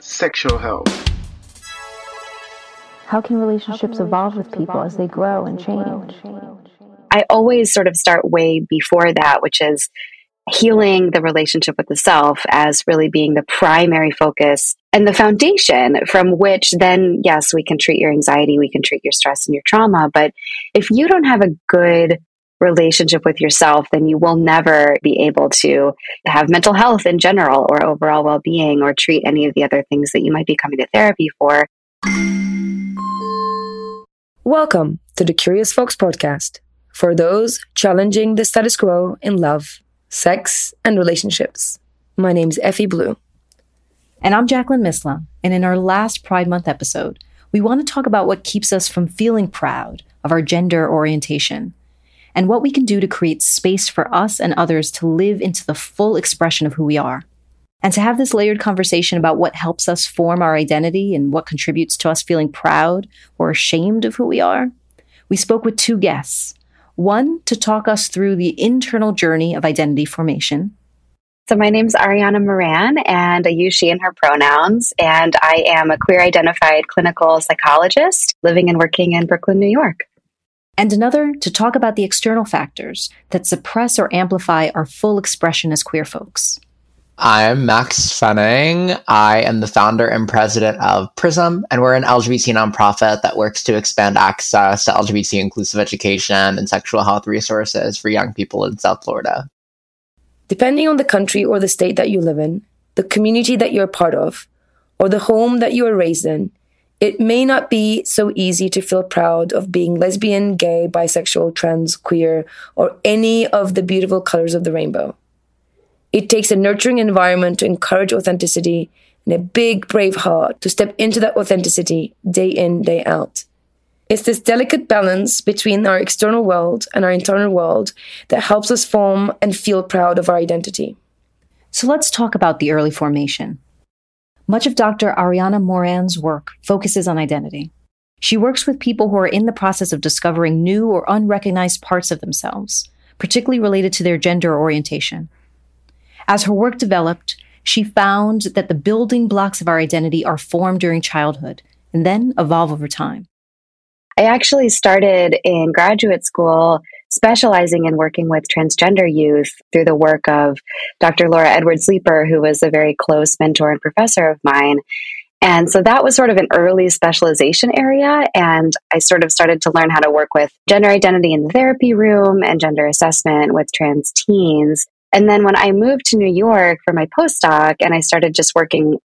sexual health. How can relationships evolve with people as they grow and change? I always sort of start way before that, which is healing the relationship with the self as really being the primary focus and the foundation from which then, yes, we can treat your anxiety, we can treat your stress and your trauma. But if you don't have a good relationship with yourself, then you will never be able to have mental health in general or overall well being or treat any of the other things that you might be coming to therapy for. Welcome to the Curious Folks podcast for those challenging the status quo in love, sex, and relationships. My name's Effy Blue. And I'm Jacqueline Misla. And in our last Pride Month episode, we want to talk about what keeps us from feeling proud of our gender orientation and what we can do to create space for us and others to live into the full expression of who we are. And to have this layered conversation about what helps us form our identity and what contributes to us feeling proud or ashamed of who we are, we spoke with two guests. One to talk us through the internal journey of identity formation, So, my name's Ariana Moran, and I use she and her pronouns. And I am a queer identified clinical psychologist living and working in Brooklyn, New York. And another to talk about the external factors that suppress or amplify our full expression as queer folks. I'm Maxx Fenning. I am the founder and president of Prism, and we're an LGBT nonprofit that works to expand access to LGBT inclusive education and sexual health resources for young people in South Florida. Depending on the country or the state that you live in, the community that you're part of, or the home that you were raised in, it may not be so easy to feel proud of being lesbian, gay, bisexual, trans, queer, or any of the beautiful colors of the rainbow. It takes a nurturing environment to encourage authenticity and a big, brave heart to step into that authenticity day in, day out. It's this delicate balance between our external world and our internal world that helps us form and feel proud of our identity. So let's talk about the early formation. Much of Dr. Ariana Moran's work focuses on identity. She works with people who are in the process of discovering new or unrecognized parts of themselves, particularly related to their gender orientation. As her work developed, she found that the building blocks of our identity are formed during childhood and then evolve over time. I actually started in graduate school specializing in working with transgender youth through the work of Dr. Laura Edwards Leeper, who was a very close mentor and professor of mine. And so that was sort of an early specialization area. And I sort of started to learn how to work with gender identity in the therapy room and gender assessment with trans teens. And then when I moved to New York for my postdoc and I started just working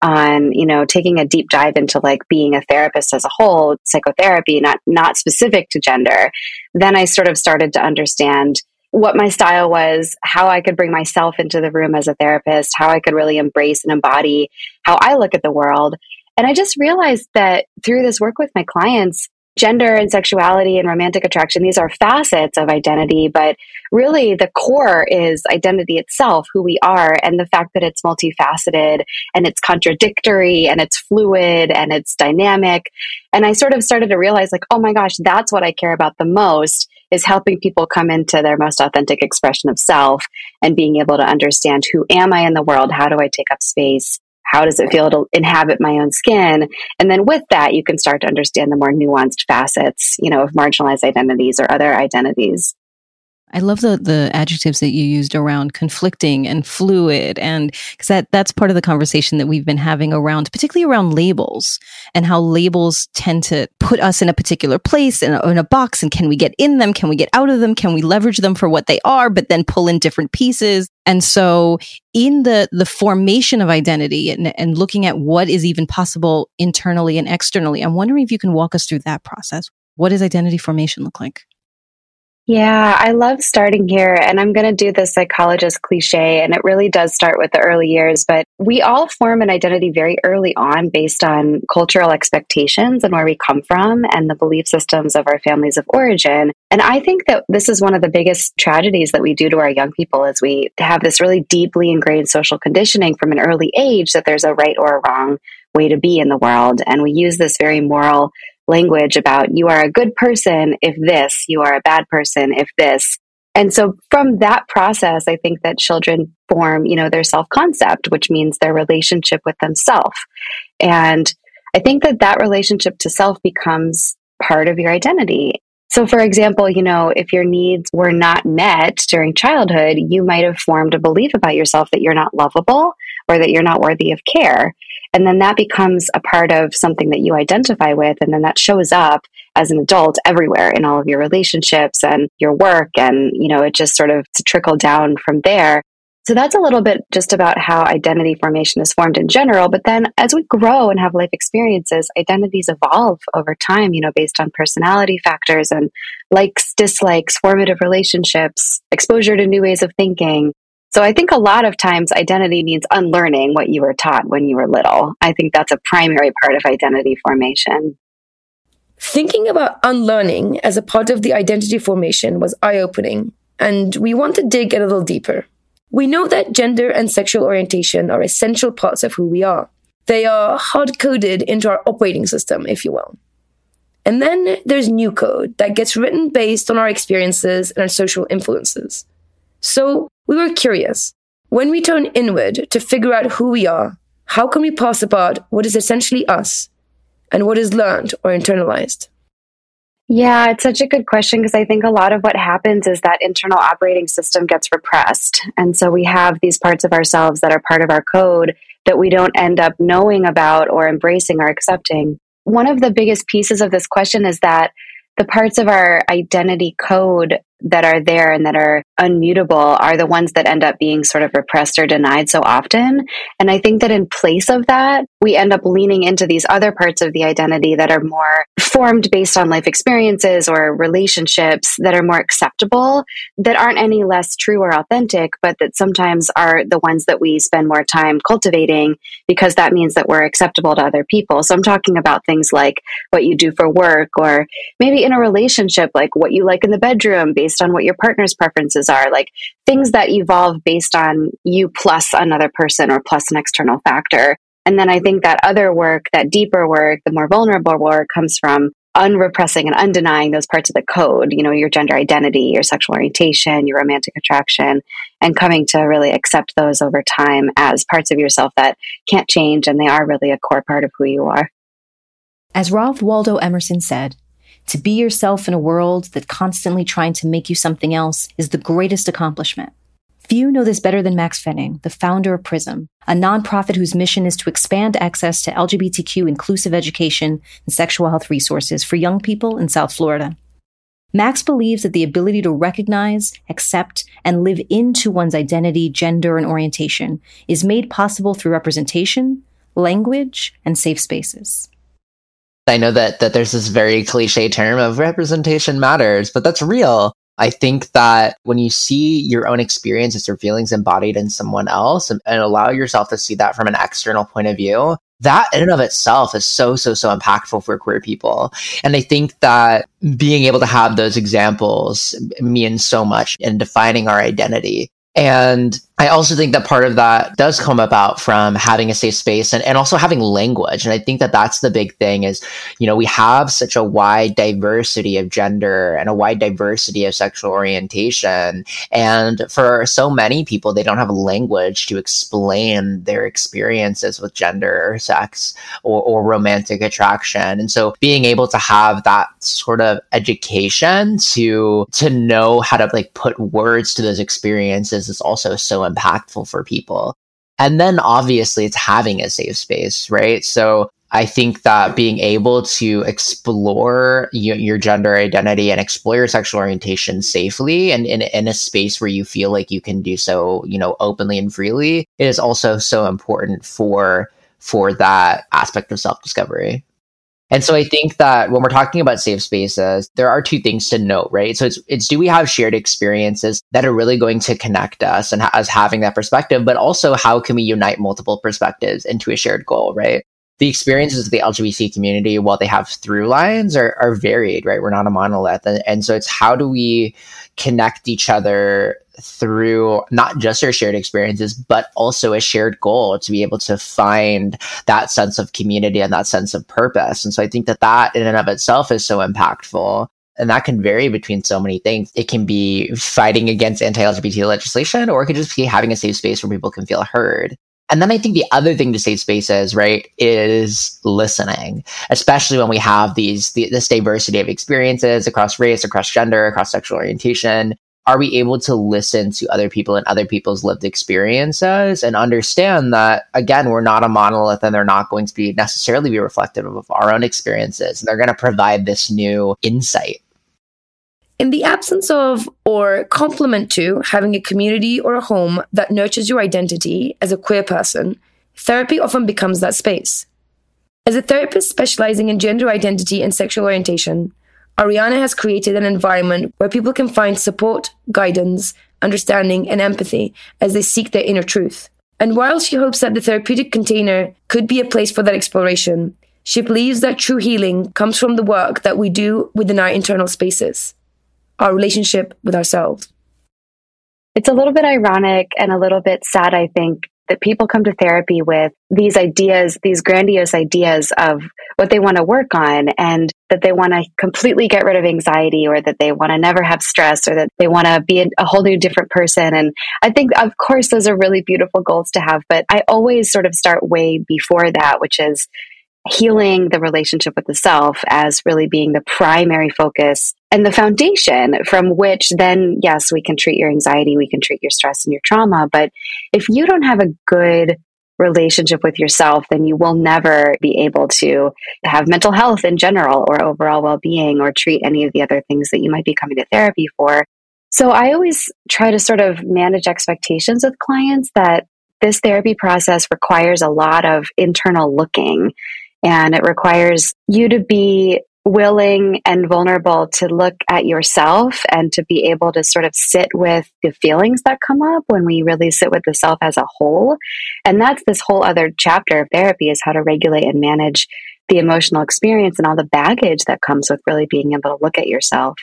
on, you know, taking a deep dive into like being a therapist as a whole, psychotherapy, not not specific to gender, then I sort of started to understand what my style was, how I could bring myself into the room as a therapist, how I could really embrace and embody how I look at the world. And I just realized that through this work with my clients, gender and sexuality and romantic attraction, these are facets of identity, but really the core is identity itself, who we are, and the fact that it's multifaceted and it's contradictory and it's fluid and it's dynamic. And I sort of started to realize, like, oh my gosh, that's what I care about the most is helping people come into their most authentic expression of self and being able to understand who am I in the world? How do I take up space? How does it feel to inhabit my own skin? And then with that, you can start to understand the more nuanced facets, you know, of marginalized identities or other identities. I love the the adjectives that you used around conflicting and fluid and because that that's part of the conversation that we've been having around particularly around labels and how labels tend to put us in a particular place in a, in a box and can we get in them? Can we get out of them? Can we leverage them for what they are but then pull in different pieces? And so in the the formation of identity and, and looking at what is even possible internally and externally I'm wondering if you can walk us through that process. What does identity formation look like Yeah, I love starting here. And I'm going to do the psychologist cliche. And it really does start with the early years. But we all form an identity very early on based on cultural expectations and where we come from and the belief systems of our families of origin. And I think that this is one of the biggest tragedies that we do to our young people is we have this really deeply ingrained social conditioning from an early age that there's a right or a wrong way to be in the world. And we use this very moral language about you are a good person if this, you are a bad person if this. And so from that process, I think that children form, you know, their self concept, which means their relationship with themselves. And I think that that relationship to self becomes part of your identity. So, for example, you know, if your needs were not met during childhood, you might have formed a belief about yourself that you're not lovable or that you're not worthy of care. And then that becomes a part of something that you identify with. And then that shows up as an adult everywhere in all of your relationships and your work. And, you know, it just sort of trickle down from there. So that's a little bit just about how identity formation is formed in general. But then as we grow and have life experiences, identities evolve over time, you know, based on personality factors and likes, dislikes, formative relationships, exposure to new ways of thinking. So I think a lot of times identity means unlearning what you were taught when you were little. I think that's a primary part of identity formation. Thinking about unlearning as a part of the identity formation was eye opening, and we want to dig a little deeper. We know that gender and sexual orientation are essential parts of who we are. They are hard coded into our operating system, if you will. And then there's new code that gets written based on our experiences and our social influences. So we were curious. When we turn inward to figure out who we are, how can we pass apart what is essentially us and what is learned or internalized? Yeah, it's such a good question because I think a lot of what happens is that internal operating system gets repressed. And so we have these parts of ourselves that are part of our code that we don't end up knowing about or embracing or accepting. One of the biggest pieces of this question is that the parts of our identity code that are there and that are unmutable are the ones that end up being sort of repressed or denied so often. And I think that in place of that, we end up leaning into these other parts of the identity that are more formed based on life experiences or relationships that are more acceptable, that aren't any less true or authentic, but that sometimes are the ones that we spend more time cultivating because that means that we're acceptable to other people. So I'm talking about things like what you do for work or maybe in a relationship, like what you like in the bedroom based on what your partner's preferences are, like things that evolve based on you plus another person or plus an external factor. And then I think that other work, that deeper work, the more vulnerable work comes from unrepressing and undenying those parts of the code, you know, your gender identity, your sexual orientation, your romantic attraction, and coming to really accept those over time as parts of yourself that can't change and they are really a core part of who you are. As Ralph Waldo Emerson said, to be yourself in a world that constantly trying to make you something else is the greatest accomplishment. Few know this better than Maxx Fenning, the founder of PRISM, a nonprofit whose mission is to expand access to LGBTQ inclusive education and sexual health resources for young people in South Florida. Maxx believes that the ability to recognize, accept, and live into one's identity, gender, and orientation is made possible through representation, language, and safe spaces. I know that that there's this very cliche term of representation matters, but that's real. I think that when you see your own experiences or feelings embodied in someone else and, and, allow yourself to see that from an external point of view, that in and of itself is so, so, so impactful for queer people. And I think that being able to have those examples means so much in defining our identity. And I also think that part of that does come about from having a safe space and, and also having language. And I think that that's the big thing is, you know, we have such a wide diversity of gender and a wide diversity of sexual orientation. And for so many people, they don't have language to explain their experiences with gender or sex or, or romantic attraction. And so being able to have that sort of education to, to know how to like put words to those experiences is also so impactful for people. And then obviously it's having a safe space, right? So I think that being able to explore your, gender identity and explore your sexual orientation safely and in, in a space where you feel like you can do so, you know, openly and freely is also so important for for that aspect of self discovery. And so I think that when we're talking about safe spaces, there are two things to note, right? So it's, it's do we have shared experiences that are really going to connect us and ha- us having that perspective, but also how can we unite multiple perspectives into a shared goal, right? The experiences of the LGBT community, while they have through lines, are, are varied, right? We're not a monolith. And, and so it's how do we connect each other through not just our shared experiences, but also a shared goal to be able to find that sense of community and that sense of purpose. And so I think that that in and of itself is so impactful. And that can vary between so many things. It can be fighting against anti LGBT legislation, or it could just be having a safe space where people can feel heard. And then I think the other thing to safe spaces, right, is listening, especially when we have these, the, this diversity of experiences across race, across gender, across sexual orientation. Are we able to listen to other people and other people's lived experiences and understand that again we're not a monolith and they're not going to be necessarily be reflective of our own experiences. They're going to provide this new insight in the absence of or complement to having a community or a home that nurtures your identity as a queer person therapy often becomes that space as a therapist specializing in gender identity and sexual orientation Ariana has created an environment where people can find support, guidance, understanding, and empathy as they seek their inner truth. And while she hopes that the therapeutic container could be a place for that exploration, she believes that true healing comes from the work that we do within our internal spaces, our relationship with ourselves. It's a little bit ironic and a little bit sad, I think, that people come to therapy with these ideas, these grandiose ideas of what they want to work on and that they want to completely get rid of anxiety or that they want to never have stress or that they want to be a whole new different person. And I think, of course, those are really beautiful goals to have, but I always sort of start way before that, which is healing the relationship with the self as really being the primary focus and the foundation from which then, yes, we can treat your anxiety, we can treat your stress and your trauma. But if you don't have a good relationship with yourself, then you will never be able to have mental health in general or overall well being or treat any of the other things that you might be coming to therapy for. So I always try to sort of manage expectations with clients that this therapy process requires a lot of internal looking and it requires you to be willing and vulnerable to look at yourself and to be able to sort of sit with the feelings that come up when we really sit with the self as a whole. And that's this whole other chapter of therapy is how to regulate and manage the emotional experience and all the baggage that comes with really being able to look at yourself.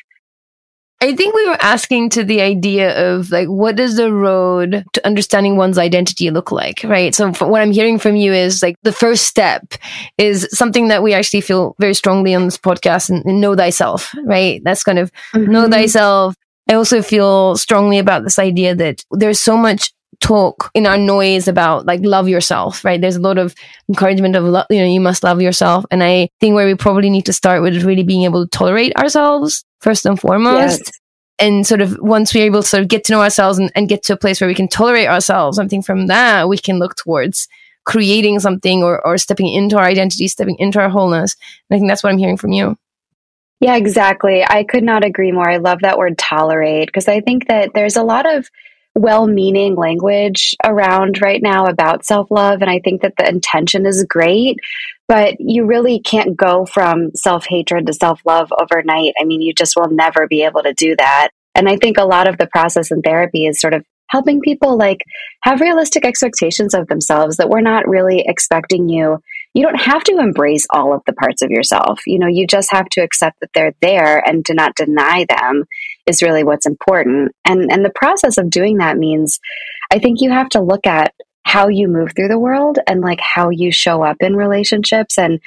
I think we were asking to the idea of like, what does the road to understanding one's identity look like, right? So what I'm hearing from you is like the first step is something that we actually feel very strongly on this podcast and, and know thyself, right? That's kind of mm-hmm. know thyself. I also feel strongly about this idea that there's so much talk in our noise about like love yourself, right? There's a lot of encouragement of love, you know, you must love yourself. And I think where we probably need to start with is really being able to tolerate ourselves first and foremost. Yes. And sort of once we're able to sort of get to know ourselves and, and get to a place where we can tolerate ourselves, I think from that we can look towards creating something or, or stepping into our identity, stepping into our wholeness. And I think that's what I'm hearing from you. Yeah, exactly. I could not agree more. I love that word tolerate because I think that there's a lot of well meaning language around right now about self love. And I think that the intention is great, but you really can't go from self hatred to self love overnight. I mean, you just will never be able to do that. And I think a lot of the process in therapy is sort of helping people like have realistic expectations of themselves that we're not really expecting you you don't have to embrace all of the parts of yourself you know you just have to accept that they're there and to not deny them is really what's important. And and the process of doing that means i think you have to look at how you move through the world and like how you show up in relationships and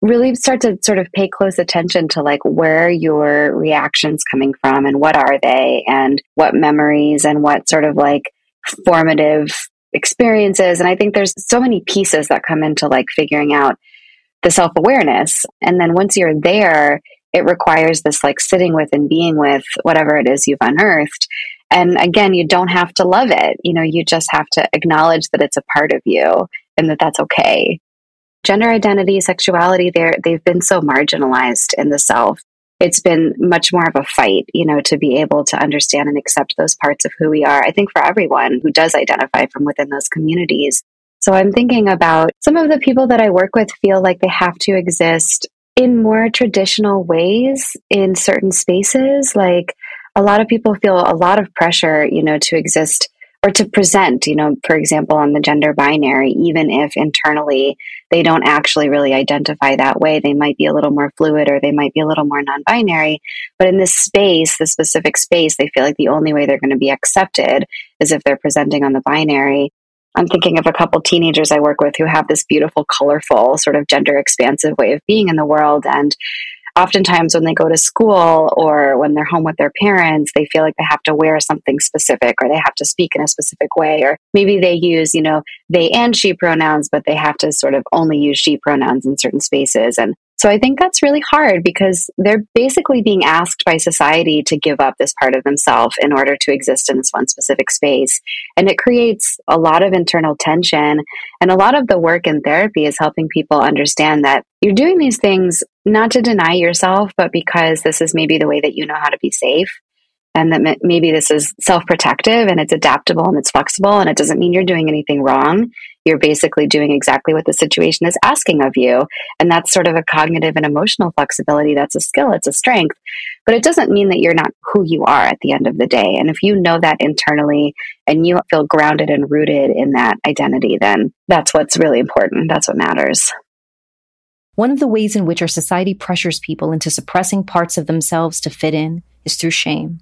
really start to sort of pay close attention to like where your reactions coming from and what are they and what memories and what sort of like formative experiences. And i think there's so many pieces that come into like figuring out the self-awareness. And then once you're there it requires this like sitting with and being with whatever it is you've unearthed and again you don't have to love it you know you just have to acknowledge that it's a part of you and that that's okay gender identity, sexuality, they're, they've been so marginalized in the self. It's been much more of a fight, you know, to be able to understand and accept those parts of who we are. I think for everyone who does identify from within those communities. So I'm thinking about some of the people that I work with feel like they have to exist in more traditional ways in certain spaces. Like a lot of people feel a lot of pressure, you know, to exist or to present, you know, for example, on the gender binary, even if internally they don't actually really identify that way. They might be a little more fluid or they might be a little more non binary. But in this space, the specific space, they feel like the only way they're going to be accepted is if they're presenting on the binary. I'm thinking of a couple teenagers I work with who have this beautiful, colorful, sort of gender expansive way of being in the world. And oftentimes when they go to school or when they're home with their parents, they feel like they have to wear something specific or they have to speak in a specific way. Or maybe they use, you know, they and she pronouns, but they have to sort of only use she pronouns in certain spaces. And so I think that's really hard because they're basically being asked by society to give up this part of themselves in order to exist in this one specific space. And it creates a lot of internal tension. And a lot of the work in therapy is helping people understand that you're doing these things not to deny yourself, but because this is maybe the way that you know how to be safe and that maybe this is self protective and it's adaptable and it's flexible and it doesn't mean you're doing anything wrong. You're basically doing exactly what the situation is asking of you. And that's sort of a cognitive and emotional flexibility. That's a skill, it's a strength. But it doesn't mean that you're not who you are at the end of the day. And if you know that internally and you feel grounded and rooted in that identity, then that's what's really important. That's what matters. One of the ways in which our society pressures people into suppressing parts of themselves to fit in is through shame.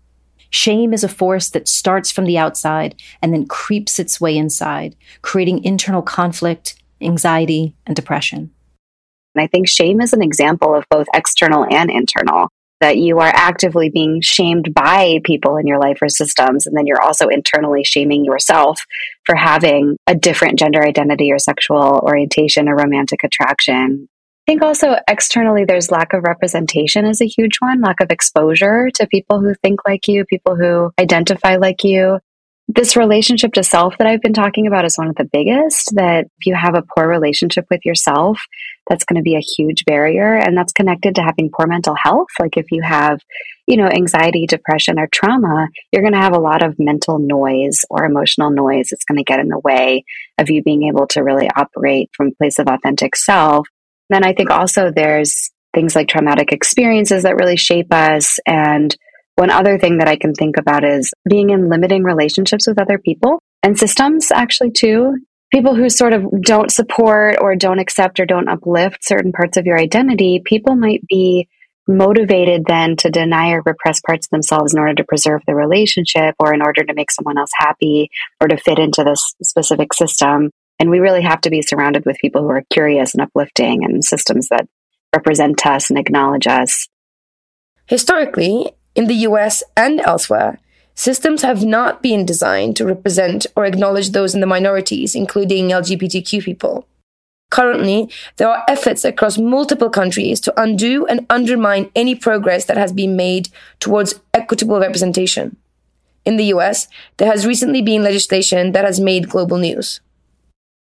Shame is a force that starts from the outside and then creeps its way inside, creating internal conflict, anxiety, and depression. And I think shame is an example of both external and internal, that you are actively being shamed by people in your life or systems. And then you're also internally shaming yourself for having a different gender identity or sexual orientation or romantic attraction think also externally, there's lack of representation is a huge one, lack of exposure to people who think like you, people who identify like you. This relationship to self that I've been talking about is one of the biggest. That if you have a poor relationship with yourself, that's going to be a huge barrier. And that's connected to having poor mental health. Like if you have, you know, anxiety, depression, or trauma, you're going to have a lot of mental noise or emotional noise. It's going to get in the way of you being able to really operate from a place of authentic self. Then I think also there's things like traumatic experiences that really shape us. And one other thing that I can think about is being in limiting relationships with other people and systems, actually, too. People who sort of don't support or don't accept or don't uplift certain parts of your identity, people might be motivated then to deny or repress parts of themselves in order to preserve the relationship or in order to make someone else happy or to fit into this specific system. And we really have to be surrounded with people who are curious and uplifting and systems that represent us and acknowledge us. Historically, in the US and elsewhere, systems have not been designed to represent or acknowledge those in the minorities, including LGBTQ people. Currently, there are efforts across multiple countries to undo and undermine any progress that has been made towards equitable representation. In the US, there has recently been legislation that has made global news.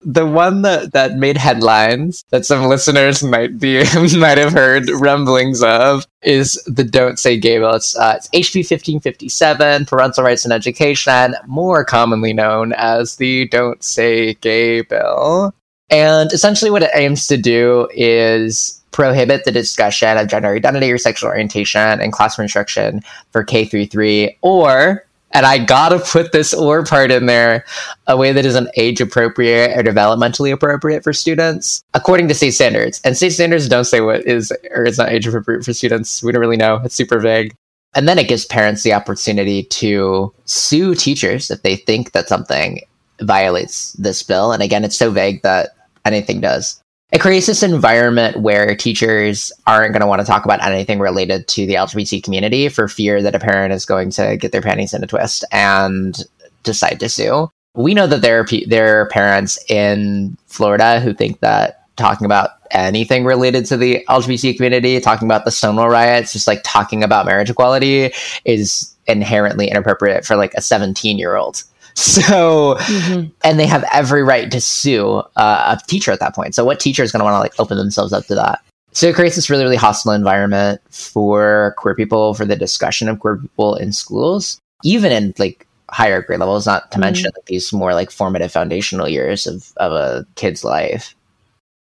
The one that, that made headlines that some listeners might be might have heard rumblings of is the Don't Say Gay bill. It's, uh, it's HB 1557, Parental Rights in Education, more commonly known as the Don't Say Gay bill. And essentially, what it aims to do is prohibit the discussion of gender identity or sexual orientation in classroom instruction for K through 3 or and I gotta put this or part in there a way that isn't age appropriate or developmentally appropriate for students, according to state standards. And state standards don't say what is or is not age appropriate for students. We don't really know. It's super vague. And then it gives parents the opportunity to sue teachers if they think that something violates this bill. And again, it's so vague that anything does it creates this environment where teachers aren't going to want to talk about anything related to the LGBT community for fear that a parent is going to get their panties in a twist and decide to sue. We know that there are there are parents in Florida who think that talking about anything related to the LGBT community, talking about the Stonewall riots, just like talking about marriage equality is inherently inappropriate for like a 17 year old. So, mm-hmm. and they have every right to sue uh, a teacher at that point. So, what teacher is going to want to like open themselves up to that? So, it creates this really, really hostile environment for queer people, for the discussion of queer people in schools, even in like higher grade levels, not to mm-hmm. mention like, these more like formative foundational years of, of a kid's life.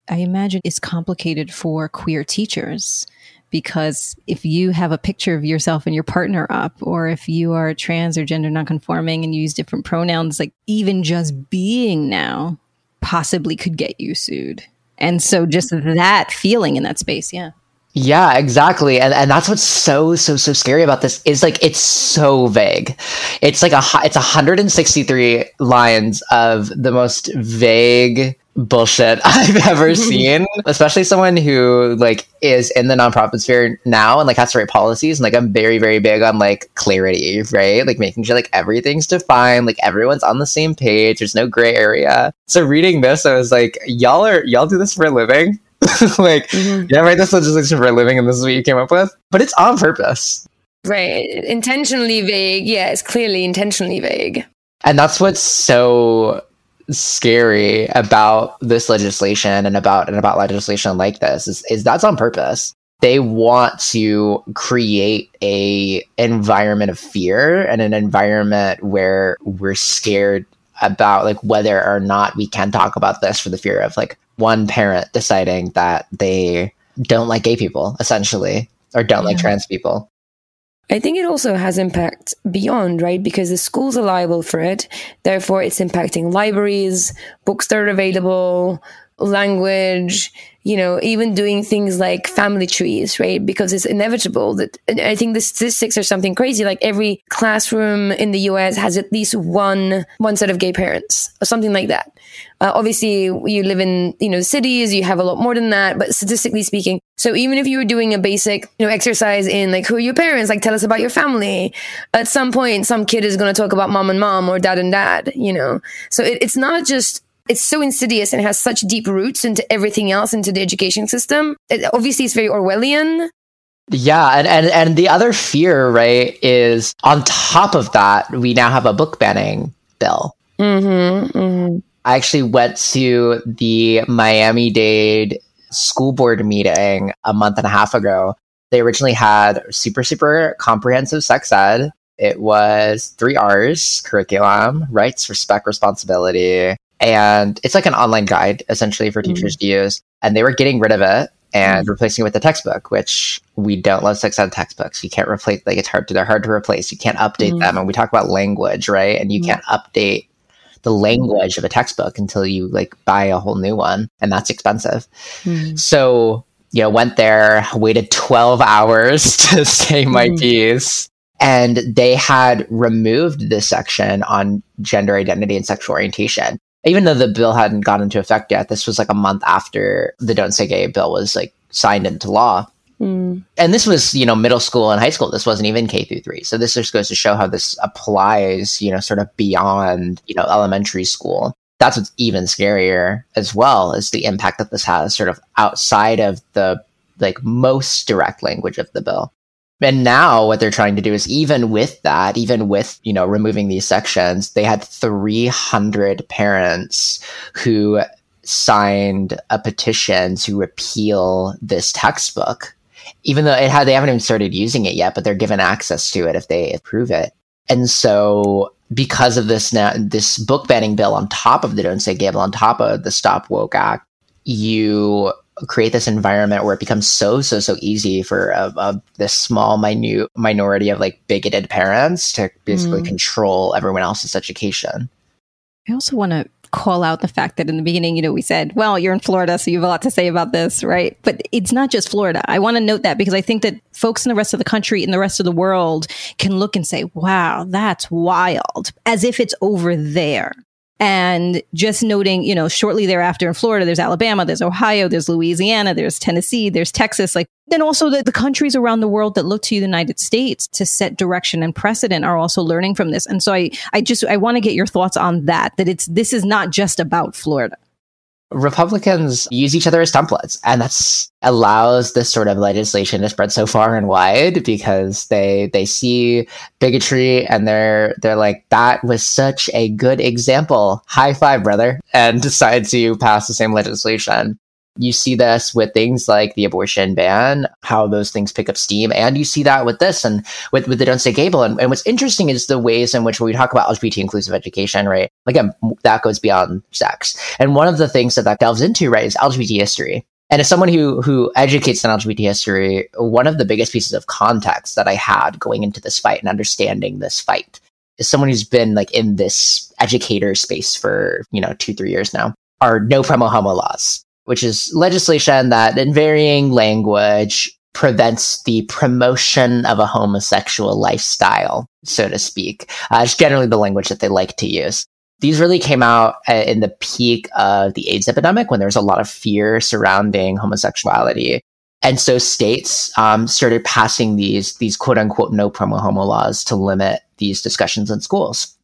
I imagine it's complicated for queer teachers because if you have a picture of yourself and your partner up, or if you are trans or gender nonconforming and you use different pronouns, like even just being now possibly could get you sued. And so just that feeling in that space, yeah. Yeah, exactly. And and that's what's so so so scary about this is like it's so vague. It's like a it's 163 lines of the most vague bullshit I've ever seen, especially someone who like is in the nonprofit sphere now and like has to write policies. And like I'm very, very big on like clarity, right? Like making sure like everything's defined, like everyone's on the same page. There's no gray area. So reading this, I was like, y'all are y'all do this for a living. like, mm-hmm. yeah, write this legislation for a living, and this is what you came up with. But it's on purpose. Right. Intentionally vague. Yeah, it's clearly intentionally vague. And that's what's so scary about this legislation and about and about legislation like this is, is that's on purpose they want to create a environment of fear and an environment where we're scared about like whether or not we can talk about this for the fear of like one parent deciding that they don't like gay people essentially or don't yeah. like trans people I think it also has impact beyond, right? Because the schools are liable for it. Therefore, it's impacting libraries, books that are available, language, you know, even doing things like family trees, right? Because it's inevitable that I think the statistics are something crazy. Like every classroom in the US has at least one, one set of gay parents or something like that. Uh, obviously, you live in, you know, cities, you have a lot more than that, but statistically speaking, so even if you were doing a basic, you know, exercise in like, who are your parents? Like, tell us about your family. At some point, some kid is going to talk about mom and mom or dad and dad, you know? So it, it's not just it's so insidious and has such deep roots into everything else into the education system. It, obviously, it's very Orwellian. Yeah, and, and and the other fear, right, is on top of that, we now have a book banning bill. Mm-hmm, mm-hmm. I actually went to the Miami Dade school board meeting a month and a half ago. They originally had super, super comprehensive sex ed. It was three R's curriculum, rights, respect, responsibility. And it's like an online guide essentially for teachers mm-hmm. to use. And they were getting rid of it and mm-hmm. replacing it with a textbook, which we don't love sex ed textbooks. You can't replace like it's hard to they're hard to replace. You can't update mm-hmm. them. And we talk about language, right? And you mm-hmm. can't update the language of a textbook until you like buy a whole new one and that's expensive mm. so you know went there waited 12 hours to say my mm. piece and they had removed this section on gender identity and sexual orientation even though the bill hadn't gone into effect yet this was like a month after the don't say gay bill was like signed into law Mm. And this was, you know, middle school and high school. This wasn't even K through three. So this just goes to show how this applies, you know, sort of beyond, you know, elementary school. That's what's even scarier as well is the impact that this has sort of outside of the like most direct language of the bill. And now what they're trying to do is even with that, even with, you know, removing these sections, they had 300 parents who signed a petition to repeal this textbook even though it had, they haven't even started using it yet, but they're given access to it if they approve it. And so because of this now, this book banning bill on top of the Don't Say Gay bill, on top of the Stop Woke Act, you create this environment where it becomes so so so easy for a, a, this small minute minority of like bigoted parents to basically mm. control everyone else's education. I also want to call out the fact that in the beginning, you know, we said, well, you're in Florida, so you have a lot to say about this, right? But it's not just Florida. I want to note that because I think that folks in the rest of the country and the rest of the world can look and say, wow, that's wild, as if it's over there. And just noting, you know, shortly thereafter in Florida, there's Alabama, there's Ohio, there's Louisiana, there's Tennessee, there's Texas. Like, then also the, the countries around the world that look to the United States to set direction and precedent are also learning from this. And so I, I just, I want to get your thoughts on that, that it's, this is not just about Florida. Republicans use each other as templates, and that's allows this sort of legislation to spread so far and wide because they they see bigotry and they're they're like that was such a good example. High five, brother, and decide to pass the same legislation. You see this with things like the abortion ban, how those things pick up steam. And you see that with this and with, with the Don't Say Gay bill. And, and what's interesting is the ways in which we talk about LGBT inclusive education, right? Again, that goes beyond sex. And one of the things that that delves into, right, is LGBT history. And as someone who who educates in LGBT history, one of the biggest pieces of context that I had going into this fight and understanding this fight is someone who's been like in this educator space for, you know, two, three years now, are no promo homo laws, which is legislation that in varying language prevents the promotion of a homosexual lifestyle, so to speak. Uh, it's generally the language that they like to use these really came out uh, in the peak of the AIDS epidemic when there was a lot of fear surrounding homosexuality. And so states um, started passing these these quote unquote no promo homo laws to limit these discussions in schools.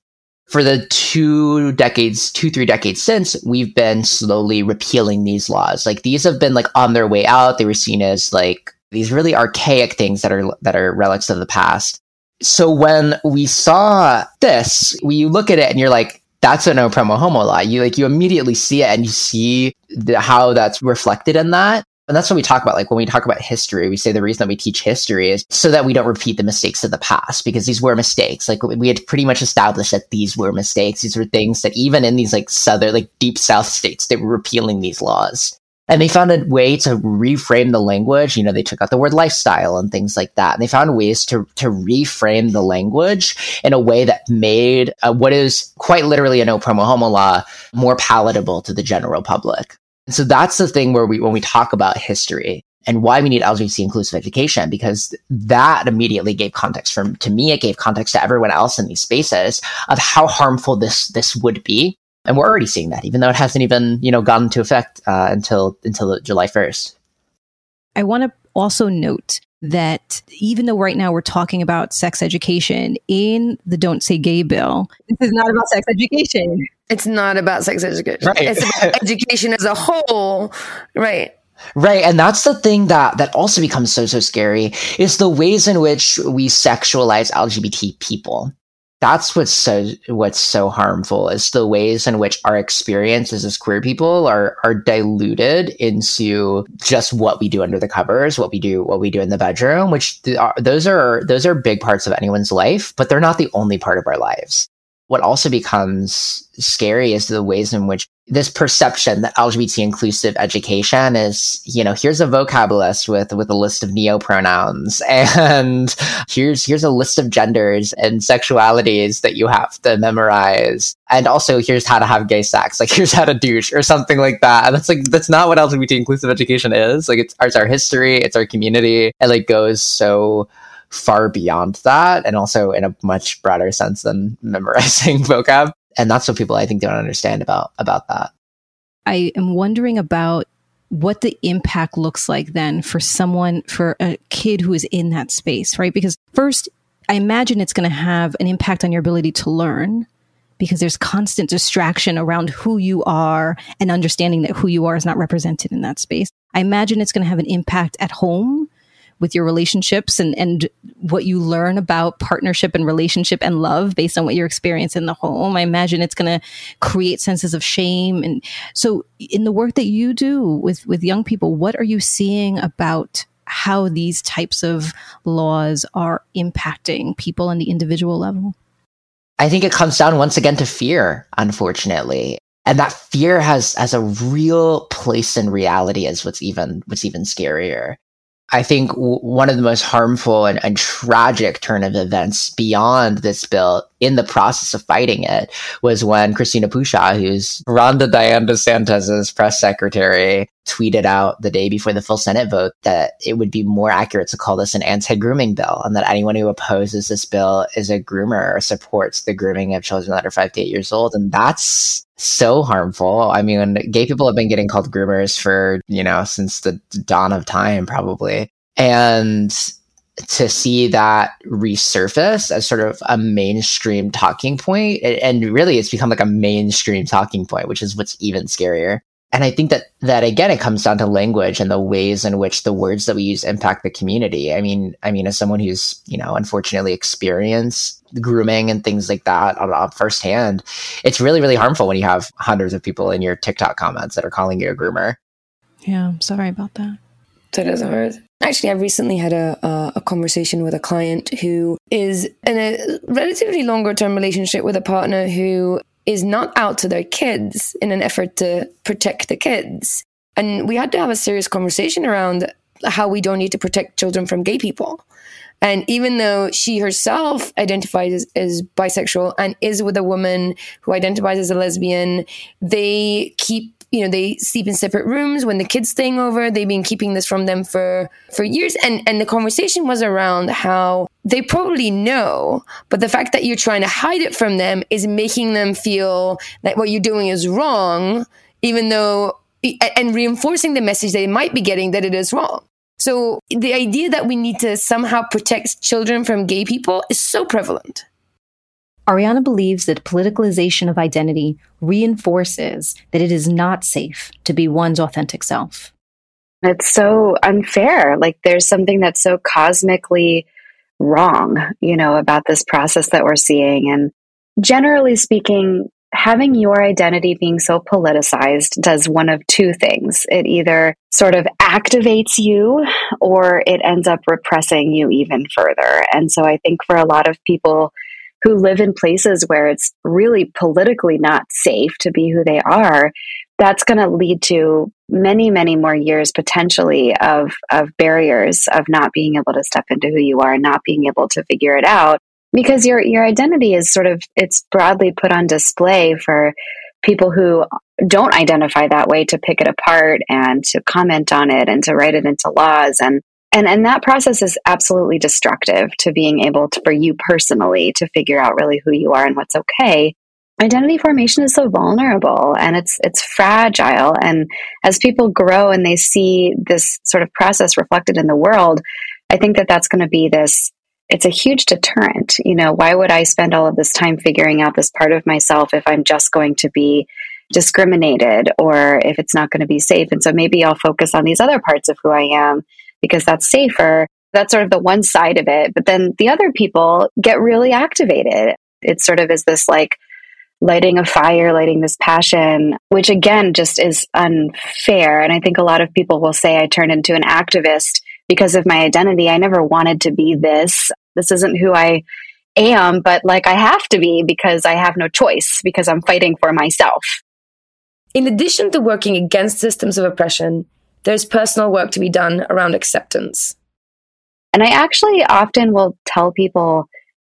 For the two decades, two three decades since, we've been slowly repealing these laws. Like these have been like on their way out. They were seen as like these really archaic things that are that are relics of the past. So when we saw this, we look at it and you're like, that's a no promo homo law. You like you immediately see it and you see the, how that's reflected in that. And that's what we talk about. Like when we talk about history, we say the reason that we teach history is so that we don't repeat the mistakes of the past because these were mistakes. Like we had pretty much established that these were mistakes. These were things that even in these like southern, like deep south states, they were repealing these laws. And they found a way to reframe the language. You know, they took out the word lifestyle and things like that. And they found ways to, to reframe the language in a way that made uh, what is quite literally a no promo homo law more palatable to the general public. So that's the thing where we, when we talk about history and why we need LGBT inclusive education, because that immediately gave context from, to me, it gave context to everyone else in these spaces of how harmful this, this would be and we're already seeing that, even though it hasn't even you know gone into effect uh, until until July first. I want to also note that even though right now we're talking about sex education in the Don't Say Gay bill, this is not about sex education. It's not about sex education. Right. It's about education as a whole. Right. Right, and that's the thing that that also becomes so so scary is the ways in which we sexualize LGBT people that's what's so what's so harmful is the ways in which our experiences as queer people are are diluted into just what we do under the covers, what we do what we do in the bedroom, which th- are, uh, those are those are big parts of anyone's life, but they're not the only part of our lives. What also becomes scary is the ways in which this perception that LGBT inclusive education is, you know, here's a vocab list with with a list of neo pronouns, and here's here's a list of genders and sexualities that you have to memorize, and also here's how to have gay sex, like here's how to douche or something like that. And that's like that's not what LGBT inclusive education is. Like it's, it's our history, it's our community, it like goes so far beyond that, and also in a much broader sense than memorizing vocab and that's what people I think don't understand about about that. I am wondering about what the impact looks like then for someone for a kid who is in that space, right? Because first, I imagine it's going to have an impact on your ability to learn because there's constant distraction around who you are and understanding that who you are is not represented in that space. I imagine it's going to have an impact at home with your relationships and, and what you learn about partnership and relationship and love based on what your experience in the home. I imagine it's going to create senses of shame. And so in the work that you do with, with young people, what are you seeing about how these types of laws are impacting people on the individual level? I think it comes down once again to fear, unfortunately. And that fear has has a real place in reality as what's even what's even scarier. I think w- one of the most harmful and, and, tragic turn of events beyond this bill in the process of fighting it was when Christina Pushaw, who's Rhonda Diane DeSantis' press secretary, tweeted out the day before the full Senate vote that it would be more accurate to call this an anti-grooming bill and that anyone who opposes this bill is a groomer or supports the grooming of children that are five to eight years old. And that's so harmful. I mean, gay people have been getting called groomers for, you know, since the dawn of time, probably. And to see that resurface as sort of a mainstream talking point, and really it's become like a mainstream talking point, which is what's even scarier. And I think that that again, it comes down to language and the ways in which the words that we use impact the community. I mean, I mean, as someone who's you know unfortunately experienced grooming and things like that on, on firsthand, it's really really harmful when you have hundreds of people in your TikTok comments that are calling you a groomer. Yeah, I'm sorry about that. That is hard. Actually, I recently had a, a, a conversation with a client who is in a relatively longer term relationship with a partner who is not out to their kids in an effort to protect the kids. And we had to have a serious conversation around how we don't need to protect children from gay people. And even though she herself identifies as, as, bisexual and is with a woman who identifies as a lesbian, they keep you know they sleep in separate rooms when the kids staying over. They've been keeping this from them for for years. And and the conversation was around how they probably know but the fact that you're trying to hide it from them is making them feel that what you're doing is wrong even though and reinforcing the message they might be getting that it is wrong. So the idea that we need to somehow protect children from gay people is so prevalent Ariana believes that politicalization of identity reinforces that it is not safe to be one's authentic self. It's so unfair. Like there's something that's so cosmically wrong, you know, about this process that we're seeing. And generally speaking, having your identity being so politicized does one of two things. It either sort of activates you or it ends up repressing you even further. And so I think for a lot of people, who live in places where it's really politically not safe to be who they are, that's going to lead to many, many more years potentially of, of barriers of not being able to step into who you are and not being able to figure it out because your, your identity is sort of, it's broadly put on display for people who don't identify that way to pick it apart and to comment on it and to write it into laws. And and and that process is absolutely destructive to being able to for you personally to figure out really who you are and what's okay. Identity formation is so vulnerable and it's it's fragile. And as people grow and they see this sort of process reflected in the world i think that that's going to be this it's a huge deterrent. You know why would i spend all of this time figuring out this part of myself if i'm just going to be discriminated or if it's not going to be safe? And so maybe i'll focus on these other parts of who i am because that's safer. That's sort of the one side of it. But then the other people get really activated. It sort of is this like lighting a fire, lighting this passion, which again just is unfair. And I think a lot of people will say I turned into an activist because of my identity. I never wanted to be this. This isn't who I am, but like I have to be because I have no choice because I'm fighting for myself. In addition to working against systems of oppression, there's personal work to be done around acceptance. And I actually often will tell people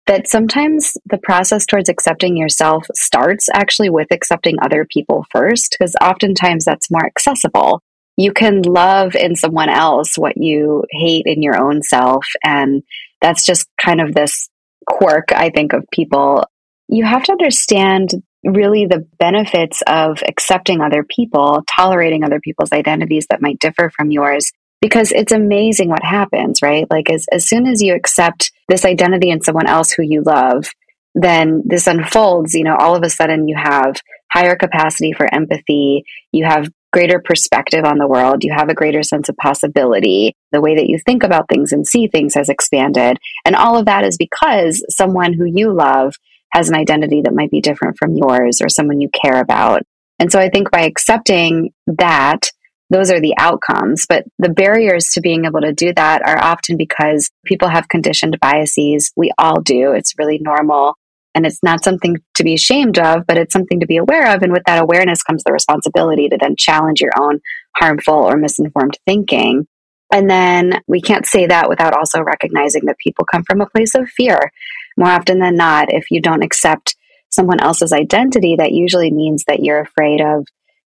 that sometimes the process towards accepting yourself starts actually with accepting other people first, because oftentimes that's more accessible. You can love in someone else what you hate in your own self. And that's just kind of this quirk, I think, of people. You have to understand really the benefits of accepting other people, tolerating other people's identities that might differ from yours. Because it's amazing what happens, right? Like, as, as soon as you accept this identity in someone else who you love, then this unfolds. You know, all of a sudden you have higher capacity for empathy. You have greater perspective on the world. You have a greater sense of possibility. The way that you think about things and see things has expanded. And all of that is because someone who you love has an identity that might be different from yours or someone you care about. And so I think by accepting that, those are the outcomes. But the barriers to being able to do that are often because people have conditioned biases. We all do. It's really normal. And it's not something to be ashamed of, but it's something to be aware of. And with that awareness comes the responsibility to then challenge your own harmful or misinformed thinking. And then we can't say that without also recognizing that people come from a place of fear more often than not, if you don't accept someone else's identity, that usually means that you're afraid of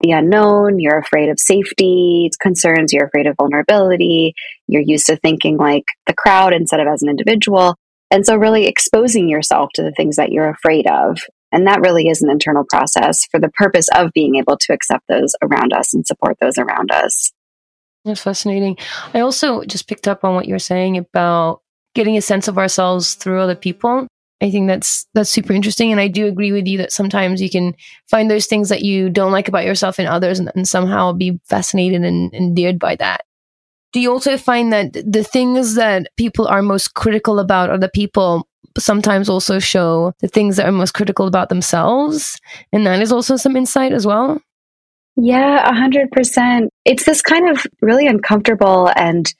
the unknown, you're afraid of safety concerns, you're afraid of vulnerability, you're used to thinking like the crowd instead of as an individual. And so, really exposing yourself to the things that you're afraid of. And that really is an internal process for the purpose of being able to accept those around us and support those around us. That's fascinating. I also just picked up on what you were saying about getting a sense of ourselves through other people. I think that's that's super interesting, and I do agree with you that sometimes you can find those things that you don't like about yourself in others, and, and somehow be fascinated and endeared by that. Do you also find that the things that people are most critical about other people sometimes also show the things that are most critical about themselves, and that is also some insight as well? Yeah, a hundred percent. It's this kind of really uncomfortable and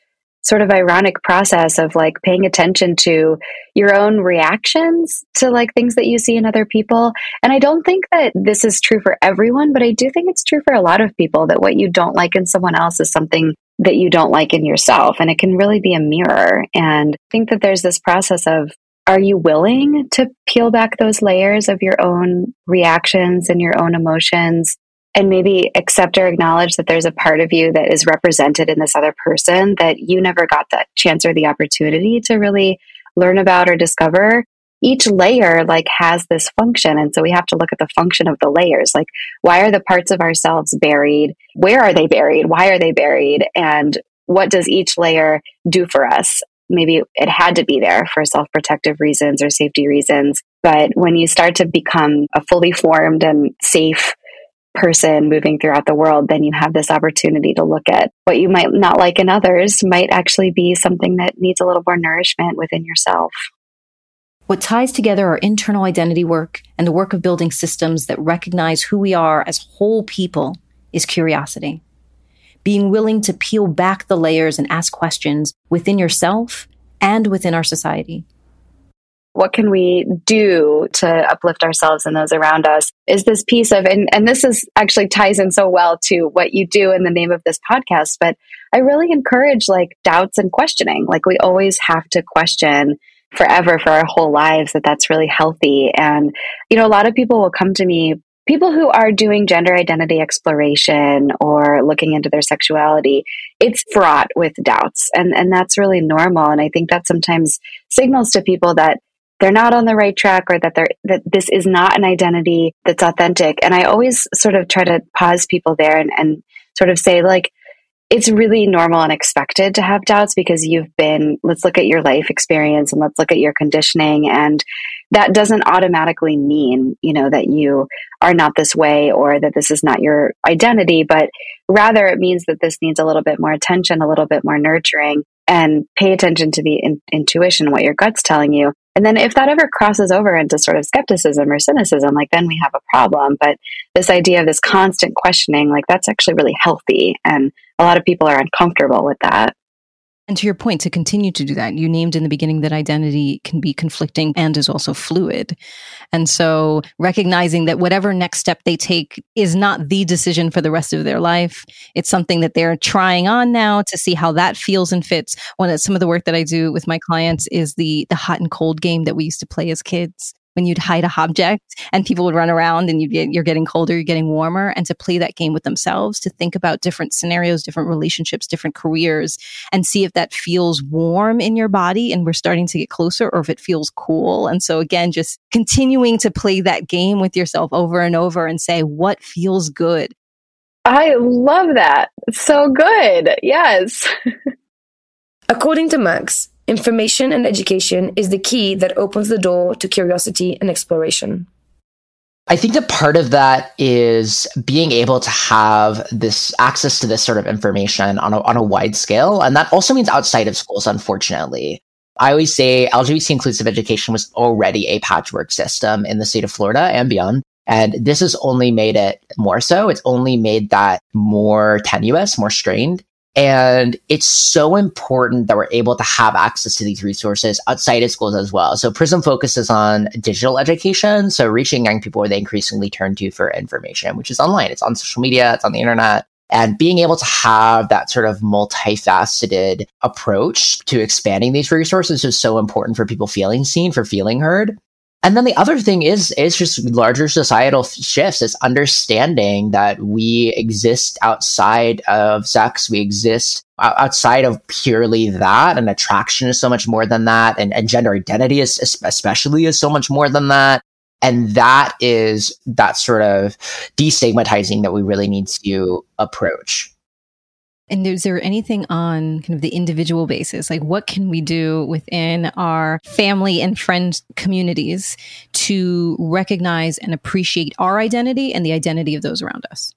sort of ironic process of like paying attention to your own reactions to like things that you see in other people. And I don't think that this is true for everyone, but I do think it's true for a lot of people that what you don't like in someone else is something that you don't like in yourself. And it can really be a mirror. And I think that there's this process of are you willing to peel back those layers of your own reactions and your own emotions and maybe accept or acknowledge that there's a part of you that is represented in this other person that you never got that chance or the opportunity to really learn about or discover each layer like has this function. And so we have to look at the function of the layers. Like why are the parts of ourselves buried? Where are they buried? Why are they buried? And what does each layer do for us? Maybe it had to be there for self-protective reasons or safety reasons. But when you start to become a fully formed and safe person moving throughout the world, then you have this opportunity to look at what you might not like in others might actually be something that needs a little more nourishment within yourself. What ties together our internal identity work and the work of building systems that recognize who we are as whole people is curiosity. Being willing to peel back the layers and ask questions within yourself and within our society what can we do to uplift ourselves and those around us is this piece of and, and this is actually ties in so well to what you do in the name of this podcast but i really encourage like doubts and questioning. Like we always have to question forever for our whole lives that that's really healthy. And you know a lot of people will come to me people who are doing gender identity exploration or looking into their sexuality it's fraught with doubts. And and that's really normal. And i think that sometimes signals to people that they're not on the right track or that they're that this is not an identity that's authentic. And i always sort of try to pause people there and, and sort of say like it's really normal and expected to have doubts because you've been let's look at your life experience and let's look at your conditioning. And that doesn't automatically mean you know that you are not this way or that this is not your identity but rather it means that this needs a little bit more attention a little bit more nurturing and pay attention to the in- intuition what your gut's telling you and then if that ever crosses over into sort of skepticism or cynicism, like then we have a problem. But this idea of this constant questioning, like that's actually really healthy. And a lot of people are uncomfortable with that. And to your point, to continue to do that, you named in the beginning that identity can be conflicting and is also fluid. And so recognizing that whatever next step they take is not the decision for the rest of their life. It's something that they're trying on now to see how that feels and fits. One of some of the work that I do with my clients is the the hot and cold game that we used to play as kids when you'd hide a object and people would run around and you get, you're getting colder, you're getting warmer, and to play that game with themselves, to think about different scenarios, different relationships, different careers, and see if that feels warm in your body and we're starting to get closer or if it feels cool. And so again, just continuing to play that game with yourself over and over and say, what feels good? I love that. so good. Yes. According to Maxx, Information and education is the key that opens the door to curiosity and exploration. I think that part of that is being able to have this access to this sort of information on a, on a wide scale. And that also means outside of schools, unfortunately. I always say LGBT inclusive education was already a patchwork system in the state of Florida and beyond. And this has only made it more so. It's only made that more tenuous, more strained. And it's so important that we're able to have access to these resources outside of schools as well. So Prism focuses on digital education. So reaching young people where they increasingly turn to for information, which is online. It's on social media. It's on the internet. And being able to have that sort of multifaceted approach to expanding these resources is so important for people feeling seen, for feeling heard. And then the other thing is is just larger societal shifts. It's understanding that we exist outside of sex. We exist outside of purely that, and attraction is so much more than that, and, and gender identity is especially is so much more than that. And that is that sort of destigmatizing that we really need to approach. And is there anything on kind of the individual basis? Like, what can we do within our family and friend communities to recognize and appreciate our identity and the identity of those around us?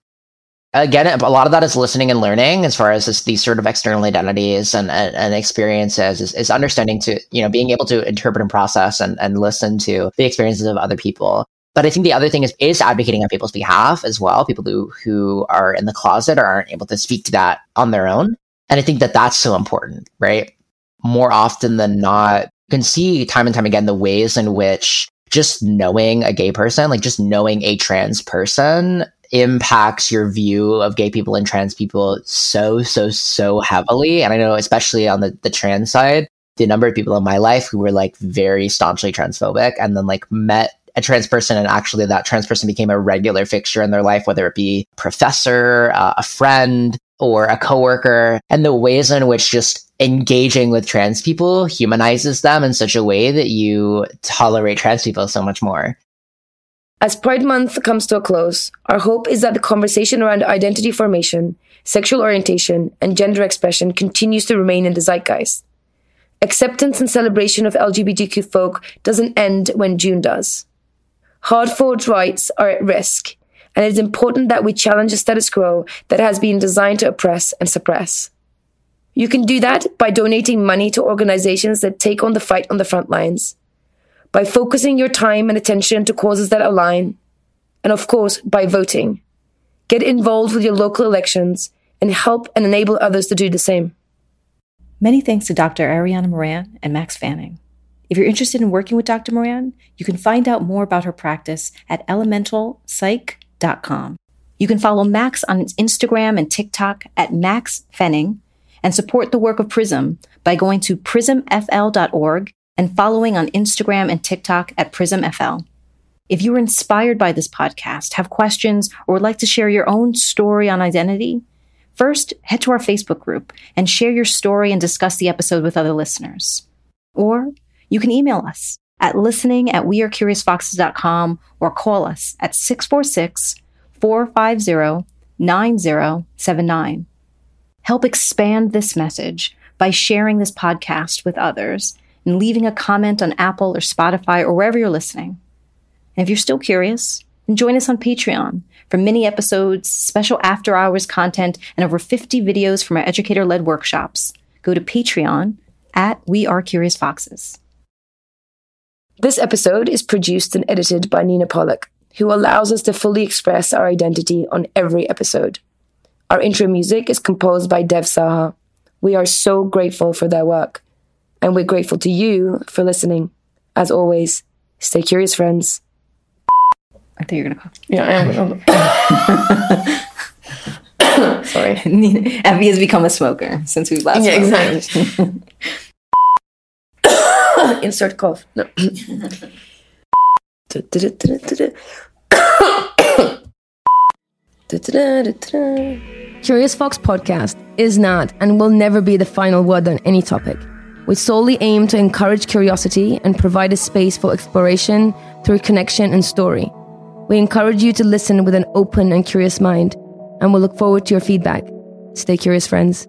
Again, a lot of that is listening and learning as far as this, these sort of external identities and, and, and experiences is, is, understanding to, you know, being able to interpret and process and, and listen to the experiences of other people. But I think the other thing is is advocating on people's behalf as well. People who who are in the closet or aren't able to speak to that on their own. And I think that that's so important, right? More often than not, you can see time and time again the ways in which just knowing a gay person, like just knowing a trans person impacts your view of gay people and trans people so, so, so heavily. And I know, especially on the, the trans side, the number of people in my life who were like very staunchly transphobic and then like met a trans person and actually that trans person became a regular fixture in their life, whether it be a professor, uh, a friend, or a coworker, and the ways in which just engaging with trans people humanizes them in such a way that you tolerate trans people so much more. As Pride Month comes to a close, our hope is that the conversation around identity formation, sexual orientation, and gender expression continues to remain in the zeitgeist. Acceptance and celebration of LGBTQ folk doesn't end when June does. Hard fought rights are at risk, and it is important that we challenge the status quo that has been designed to oppress and suppress. You can do that by donating money to organizations that take on the fight on the front lines, by focusing your time and attention to causes that align, and of course, by voting. Get involved with your local elections and help and enable others to do the same. Many thanks to Dr. Ariana Moran and Maxx Fenning. If you're interested in working with Dr. Moran, you can find out more about her practice at elementalpsych.com. You can follow Maxx on Instagram and TikTok at Maxx Fenning and support the work of PRISM by going to prismfl.org and following on Instagram and TikTok at PrismFL. If you were inspired by this podcast, have questions, or would like to share your own story on identity, first head to our Facebook group and share your story and discuss the episode with other listeners. Or you can email us at listening at wearecuriousfoxes.com or call us at 646 450 9079. Help expand this message by sharing this podcast with others and leaving a comment on Apple or Spotify or wherever you're listening. And if you're still curious, then join us on Patreon for mini episodes, special after hours content, and over 50 videos from our educator led workshops. Go to Patreon at We Are Curious Foxes. This episode is produced and edited by Nina Pollock, who allows us to fully express our identity on every episode. Our intro music is composed by Dev Saha. We are so grateful for their work, and we're grateful to you for listening. As always, stay curious, friends. I think you're going to call. Yeah, I am. Sorry. Effy has become a smoker since we last Yeah, spoke. exactly. Insert cough. No. Curious Fox podcast is not and will never be the final word on any topic. We solely aim to encourage curiosity and provide a space for exploration through connection and story. We encourage you to listen with an open and curious mind, and we'll look forward to your feedback. Stay curious, friends.